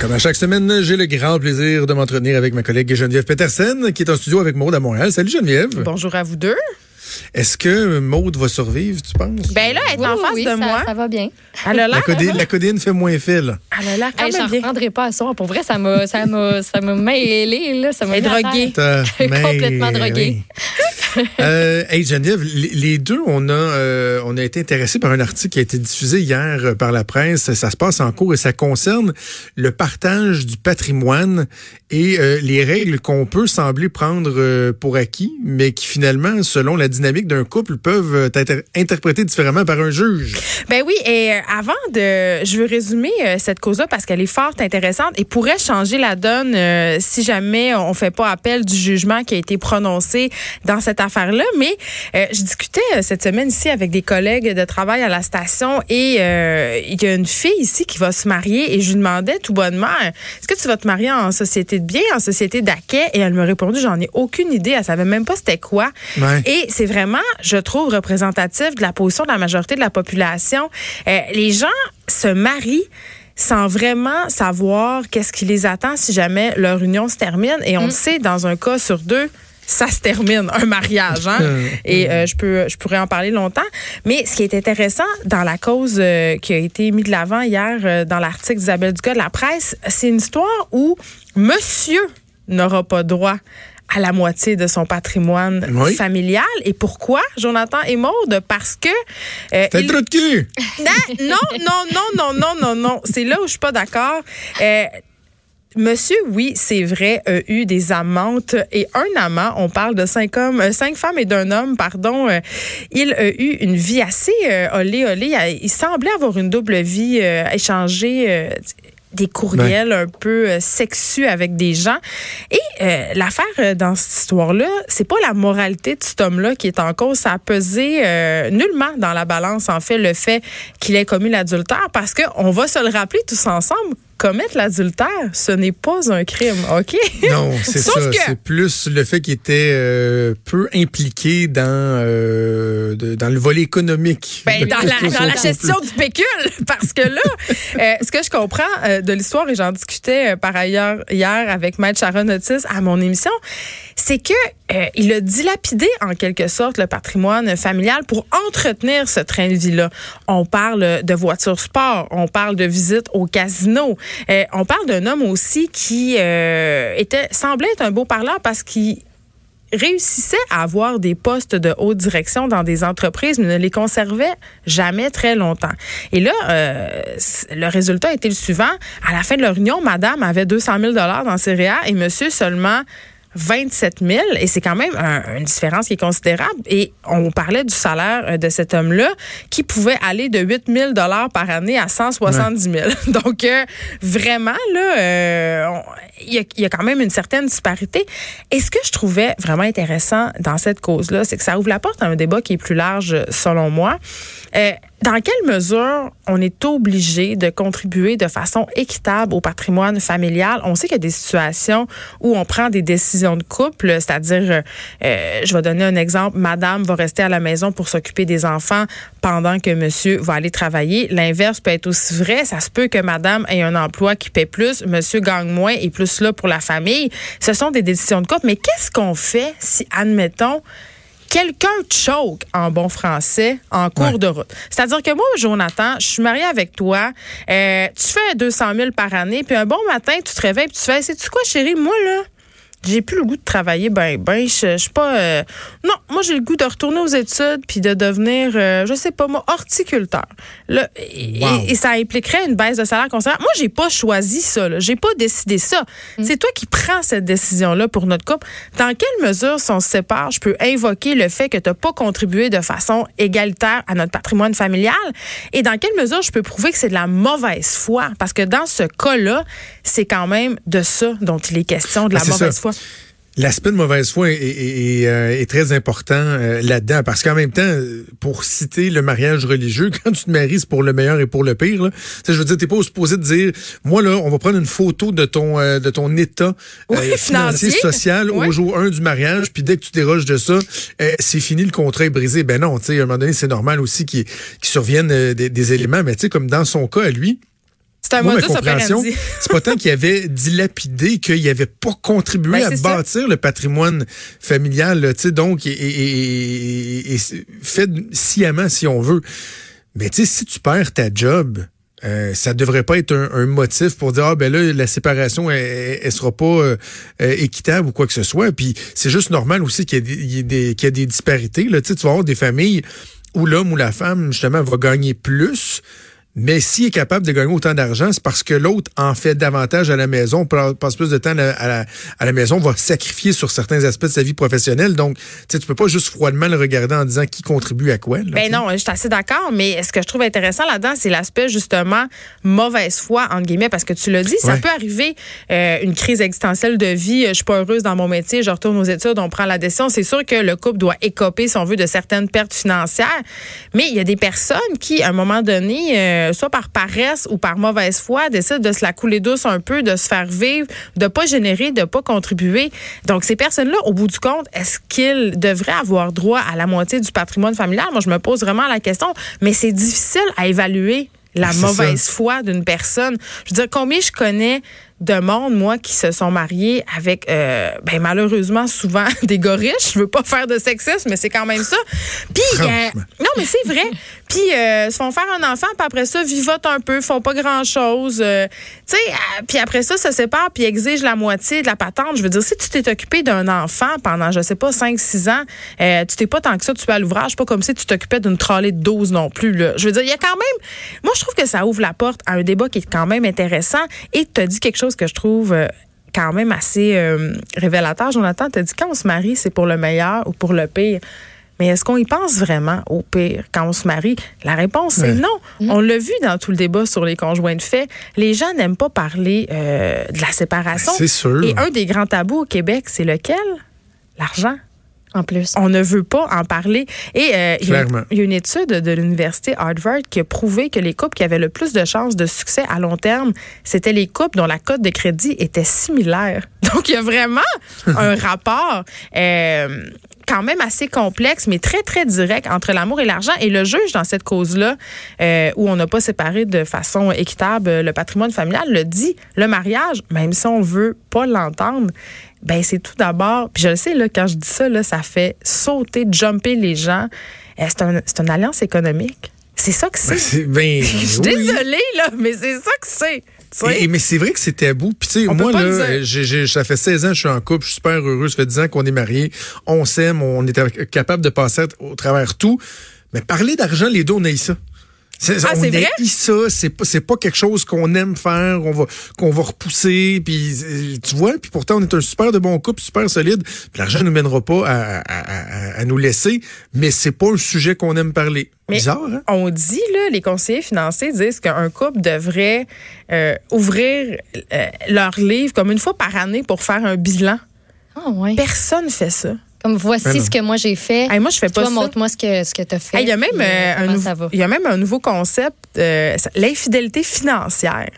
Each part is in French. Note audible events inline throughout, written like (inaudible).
Comme à chaque semaine, j'ai le grand plaisir de m'entretenir avec ma collègue Geneviève Petersen, qui est en studio avec Maude à Montréal. Salut Geneviève. Bonjour à vous deux. Est-ce que Maude va survivre, tu penses? Ben là, elle est en face oui, de ça, moi. Ça va bien. Elle a La, codéine fait moins fait, là. elle a l'air quand Hey, même bien. pas à soir. Pour vrai, ça m'a ça m'a ça m'a mêlé là, ça m'a droguée. (laughs) Complètement droguée. oui. (laughs) Euh, hey Geneviève, les, deux, on a, euh, on a été intéressés par un article qui a été diffusé hier euh, par la presse. Ça se passe en cours et ça concerne le partage du patrimoine et euh, les règles qu'on peut sembler prendre euh, pour acquis, mais qui finalement, selon la dynamique d'un couple, peuvent euh, être interprétées différemment par un juge. Ben oui, et avant de. Je veux résumer cette cause-là parce qu'elle est fort intéressante et pourrait changer la donne si jamais on fait pas appel du jugement qui a été prononcé dans cette affaire-là. Mais euh, je discutais euh, cette semaine ici avec des collègues de travail à la station et euh, il y a une fille ici qui va se marier et je lui demandais tout bonnement est-ce que tu vas te marier en société de biens, en société d'acquet Et elle me répondu j'en ai aucune idée. Elle savait même pas c'était quoi. Ouais. Et c'est vraiment, je trouve, représentatif de la position de la majorité de la population. Euh, les gens se marient sans vraiment savoir qu'est-ce qui les attend si jamais leur union se termine. Et on le sait, dans un cas sur deux, ça se termine, un mariage. Hein? (laughs) Et euh, je peux, je pourrais en parler longtemps. Mais ce qui est intéressant dans la cause euh, qui a été mise de l'avant hier euh, dans l'article d'Isabelle Dugas de la presse, c'est une histoire où monsieur n'aura pas droit à la moitié de son patrimoine Oui. familial. Et pourquoi, Jonathan et Maude? Parce que... euh, le il- de cul! non, (laughs) non, non, non, non, non, non, non. C'est là où je suis pas d'accord. Euh, Monsieur, oui, c'est vrai, a eu des amantes et un amant. On parle de cinq hommes, euh, cinq femmes et d'un homme, pardon. Euh, il a eu une vie assez euh, olé olé. Il semblait avoir une double vie, euh, échanger euh, des courriels un peu sexus avec des gens. Et l'affaire dans cette histoire-là, c'est pas la moralité de cet homme-là qui est en cause. Ça a pesé nullement dans la balance, en fait, le fait qu'il ait commis l'adultère, parce que on va se le rappeler tous ensemble. Commettre l'adultère, ce n'est pas un crime, OK? (laughs) Non, c'est ça. que- C'est plus le fait qu'il était euh, peu impliqué dans, euh, de- dans le volet économique. Ben, dans la, dans la gestion du pécule, (laughs) parce que là, (laughs) euh, ce que je comprends de l'histoire, et j'en discutais par ailleurs hier avec Maître Sharon Otis à mon émission, c'est que euh, il a dilapidé en quelque sorte le patrimoine familial pour entretenir ce train de vie-là. On parle de voitures sport, on parle de visites au casino, euh, on parle d'un homme aussi qui euh, était semblait être un beau parleur parce qu'il réussissait à avoir des postes de haute direction dans des entreprises, mais ne les conservait jamais très longtemps. Et là, le résultat était le suivant. À la fin de leur union, madame avait 200 000 dans ses REER et monsieur seulement 27 000 et c'est quand même un- une différence qui est considérable. Et on parlait du salaire euh, de cet homme-là qui pouvait aller de 8 000 par année à 170 000. (laughs) Donc, euh, vraiment, là, euh, il y, a, il y a quand même une certaine disparité. Et ce que je trouvais vraiment intéressant dans cette cause-là, c'est que ça ouvre la porte à un débat qui est plus large, selon moi. Euh, dans quelle mesure on est obligé de contribuer de façon équitable au patrimoine familial? On sait qu'il y a des situations où on prend des décisions de couple, c'est-à-dire, euh, je vais donner un exemple, madame va rester à la maison pour s'occuper des enfants pendant que monsieur va aller travailler. L'inverse peut être aussi vrai. Ça se peut que madame ait un emploi qui paie plus, monsieur gagne moins et plus là pour la famille. Ce sont des décisions de couple. Mais qu'est-ce qu'on fait si, admettons, quelqu'un te choque en bon français en cours Ouais. de route. C'est-à-dire que moi, Jonathan, je suis mariée avec toi, euh, tu fais 200 000 par année, puis un bon matin, tu te réveilles, puis tu fais, sais-tu quoi, chérie, moi, là, j'ai plus le goût de travailler ben ben je je suis pas euh, non moi j'ai le goût de retourner aux études puis de devenir euh, je sais pas moi horticulteur. Là et, Wow. et ça impliquerait une baisse de salaire considérable. Moi j'ai pas choisi ça là. J'ai pas décidé ça. C'est toi qui prends cette décision là pour notre couple. Dans quelle mesure si on se sépare je peux invoquer le fait que tu pas contribué de façon égalitaire à notre patrimoine familial? Et dans quelle mesure je peux prouver que c'est de la mauvaise foi? Parce que dans ce cas-là c'est quand même de ça dont il est question de la Ah, mauvaise ça. foi L'aspect de mauvaise foi est, est- est, euh, est très important euh, là-dedans parce qu'en même temps, pour citer le mariage religieux, (laughs) quand tu te maries, c'est pour le meilleur et pour le pire. Là. Je veux dire, t'es pas supposé de dire, moi là, on va prendre une photo de ton euh, de ton état Oui, (laughs) financier, social Oui. au jour 1 du mariage, puis dès que tu déroges de ça, c'est fini, le contrat est brisé. Ben non, tu sais, à un moment donné, c'est normal aussi qu'il qu'il survienne euh, des, des éléments, mais tu sais, comme dans son cas à lui, C'est un modus operandi. c'est pas tant qu'il avait dilapidé qu'il avait pas contribué Ben, à ça. bâtir le patrimoine familial, tu sais, donc, et, et- et- et fait sciemment si on veut. Mais tu sais, si tu perds ta job, euh, ça devrait pas être un, un motif pour dire ah ben là la séparation elle, elle- sera pas euh, euh, équitable ou quoi que ce soit puis c'est juste normal aussi qu'il y ait des, il y ait des- qu'il y ait des disparités là tu sais tu vas avoir des familles où l'homme ou la femme justement va gagner plus mais s'il est capable de gagner autant d'argent, c'est parce que l'autre en fait davantage à la maison, pa- passe plus de temps à la, à maison, va sacrifier sur certains aspects de sa vie professionnelle. Donc, tu sais, tu peux pas juste froidement le regarder en disant qui contribue à quoi. là, Ben non, je suis assez d'accord, mais ce que je trouve intéressant là-dedans, c'est l'aspect justement mauvaise foi, entre guillemets, parce que tu l'as dit, ça Ouais. peut arriver euh, une crise existentielle de vie, je suis pas heureuse dans mon métier, je retourne aux études, on prend la décision. C'est sûr que le couple doit écoper, si on veut, de certaines pertes financières, mais il y a des personnes qui, à un moment donné, euh, soit par paresse ou par mauvaise foi, décident de se la couler douce un peu, de se faire vivre, de pas générer, de pas contribuer. Donc, ces personnes-là, au bout du compte, est-ce qu'ils devraient avoir droit à la moitié du patrimoine familial? Moi, je me pose vraiment la question, mais c'est difficile à évaluer la mauvaise ça. foi d'une personne. Je veux dire, combien je connais de monde, moi, qui se sont mariés avec, euh, ben, malheureusement, souvent (laughs) des gars riches. Je veux pas faire de sexisme, mais c'est quand même ça. Puis, euh, non, mais c'est vrai. Puis, euh, se font faire un enfant, puis après ça, vivotent un peu, font pas grand-chose. euh, tu sais, puis après ça, se séparent, puis exigent la moitié de la patente. Je veux dire, si tu t'es occupé d'un enfant pendant, je sais pas, 5-6 ans, tu t'es pas tant que ça, tu es à l'ouvrage, pas comme si tu t'occupais d'une trolley de 12 non plus. Là. Je veux dire, il y a quand même... Moi, je trouve que ça ouvre la porte à un débat qui est quand même intéressant. Et as dit quelque chose que je trouve... euh, quand même assez euh, révélateur. Jonathan, tu dit quand on se marie, c'est pour le meilleur ou pour le pire. Mais est-ce qu'on y pense vraiment au pire quand on se marie? La réponse, c'est Ouais. non. On l'a vu dans tout le débat sur les conjoints de fait. Les gens n'aiment pas parler euh, de la séparation. C'est sûr. Et un des grands tabous au Québec, c'est lequel? L'argent. En plus. On ne veut pas en parler. Et euh, il y a une- Clairement. il y a une étude de l'université Harvard qui a prouvé que les couples qui avaient le plus de chances de succès à long terme, c'était les couples dont la cote de crédit était similaire. (laughs) Donc il y a vraiment un rapport. euh, quand même assez complexe, mais très, très direct entre l'amour et l'argent. Et le juge, dans cette cause-là, euh, où on n'a pas séparé de façon équitable le patrimoine familial, le dit, le mariage, même si on veut pas l'entendre, ben c'est tout d'abord, puis je le sais, là, quand je dis ça, là, ça fait sauter, jumper les gens. Euh, c'est un- une alliance économique. C'est ça que Ben, c'est. c'est- ben, (laughs) Je suis oui. désolée, là, mais c'est ça que c'est. Et- et- mais c'est vrai que c'est tabou. Puis tu sais, moi là, euh, j'ai- j'ai- ça fait 16 ans que je suis en couple, je suis super heureux, ça fait 10 ans qu'on est mariés, on s'aime, on est avec- capable de passer au travers tout. Mais parler d'argent, les deux, on aille ça. C'est, Ah, on c'est vrai? haït ça, c'est pas c'est pas quelque chose qu'on aime faire, on va qu'on va repousser, puis euh, tu vois, puis pourtant on est un super de bon couple, super solide. Puis l'argent nous mènera pas à, à- à- à nous laisser, mais c'est pas un sujet qu'on aime parler. Mais- Bizarre, hein? On dit, là, les conseillers financiers disent qu'un couple devrait euh, ouvrir euh, leur livre comme une fois par année pour faire un bilan. Ah, ouais. Personne fait ça. Comme voici Ben ce que moi j'ai fait. Hey, moi, je fais pas Toi, ça. montre-moi ce que, ce que tu as fait. Hey, Il y a même puis, euh, un comment nouveau, ça va. il y a même un nouveau concept, euh, l'infidélité financière.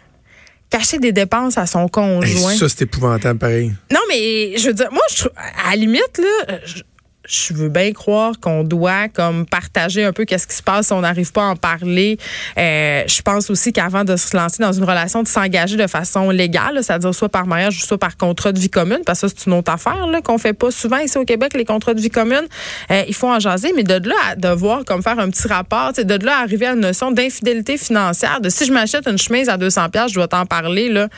Cacher des dépenses à son Hey, conjoint. ça, c'est épouvantable, pareil. Non, mais je veux dire, moi, je trouve, à la limite, là, je, je veux bien croire qu'on doit comme partager un peu qu'est-ce qui se passe si on n'arrive pas à en parler. Euh, je pense aussi qu'avant de se lancer dans une relation, de s'engager de façon légale, c'est-à-dire soit par mariage ou soit par contrat de vie commune, parce que ça, c'est une autre affaire là, qu'on fait pas souvent ici au Québec, les contrats de vie commune. Euh, il faut en jaser, mais de là à devoir comme faire un petit rapport, de là à arriver à une notion d'infidélité financière, de si je m'achète une chemise à 200 pièces, je dois t'en parler là.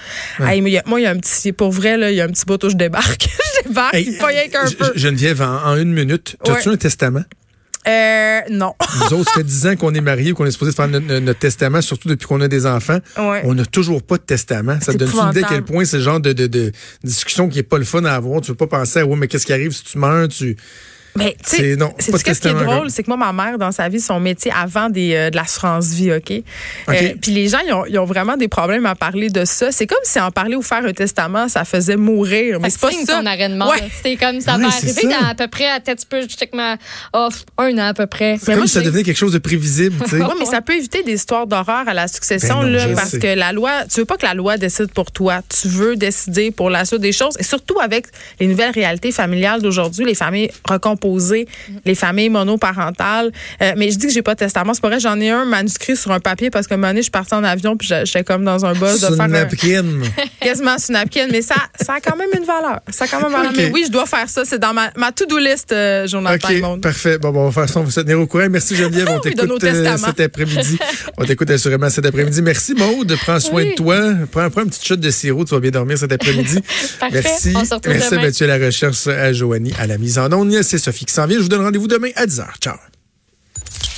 Hey, mais il y a- moi, il y a un petit, pour vrai là, il y a un petit bout où je débarque. (laughs) je débarque, Hey, il pas rien qu'un G- peu. Geneviève, en, en une minute, as-tu Ouais. un testament? Euh, non. (laughs) Nous autres, ça fait 10 ans qu'on est mariés, qu'on est supposé faire notre, notre testament, surtout depuis qu'on a des enfants. Ouais. On n'a toujours pas de testament. Ça te donne une idée à quel point c'est le genre de, de, de discussion qui est pas le fun à avoir. Tu veux pas penser à, ouais, mais qu'est-ce qui arrive si tu meurs? Tu... Mais tu C'est- sais, non, c'est pas ce qui est drôle, c'est que moi, ma mère, dans sa vie, son métier avant des, euh, de l'assurance vie, OK? OK. Euh, Puis les gens, ils ont, ils ont vraiment des problèmes à parler de ça. C'est comme si en parler ou faire un testament, ça faisait mourir. Mais c'est pas ça. ton. Ouais. C'est comme ça Ouais, va c'est arriver dans à peu près, peut-être tu peux, je check ma off, un an à peu près. C'est comme moi, si ça devenait quelque chose de prévisible, tu sais. Oui, mais ça peut éviter des histoires d'horreur à la succession, Ben non, là, parce sais. que la loi, tu veux pas que la loi décide pour toi. Tu veux décider pour la suite des choses. Et surtout avec les nouvelles réalités familiales d'aujourd'hui, les familles les familles monoparentales. Euh, mais je dis que j'ai pas de testament. C'est pas vrai, j'en ai un manuscrit sur un papier parce que un moment donné, je suis partie en avion puis j'étais comme dans un buzz de faire une un- napkin. (laughs) quasiment sur une napkin. Mais ça, ça a quand même une valeur. Ça a quand même une valeur. Mais oui, je dois faire ça. C'est dans ma, ma to-do list, euh, Jonathan OK, Monde. parfait. Bon, bon, de toute façon, on va se tenir au courant. Merci Geneviève. (laughs) On t'écoute euh, cet après-midi. (laughs) On t'écoute assurément cet après-midi. Merci Maude. Prends soin Oui. de toi. Prends, prends une petite shot de sirop. Tu vas bien dormir cet après-midi. Merci. On se Merci demain. Mathieu à la recherche à Joanie à la mise en onde. C'est Sophie vient. Je vous donne rendez-vous demain à 10h. Ciao.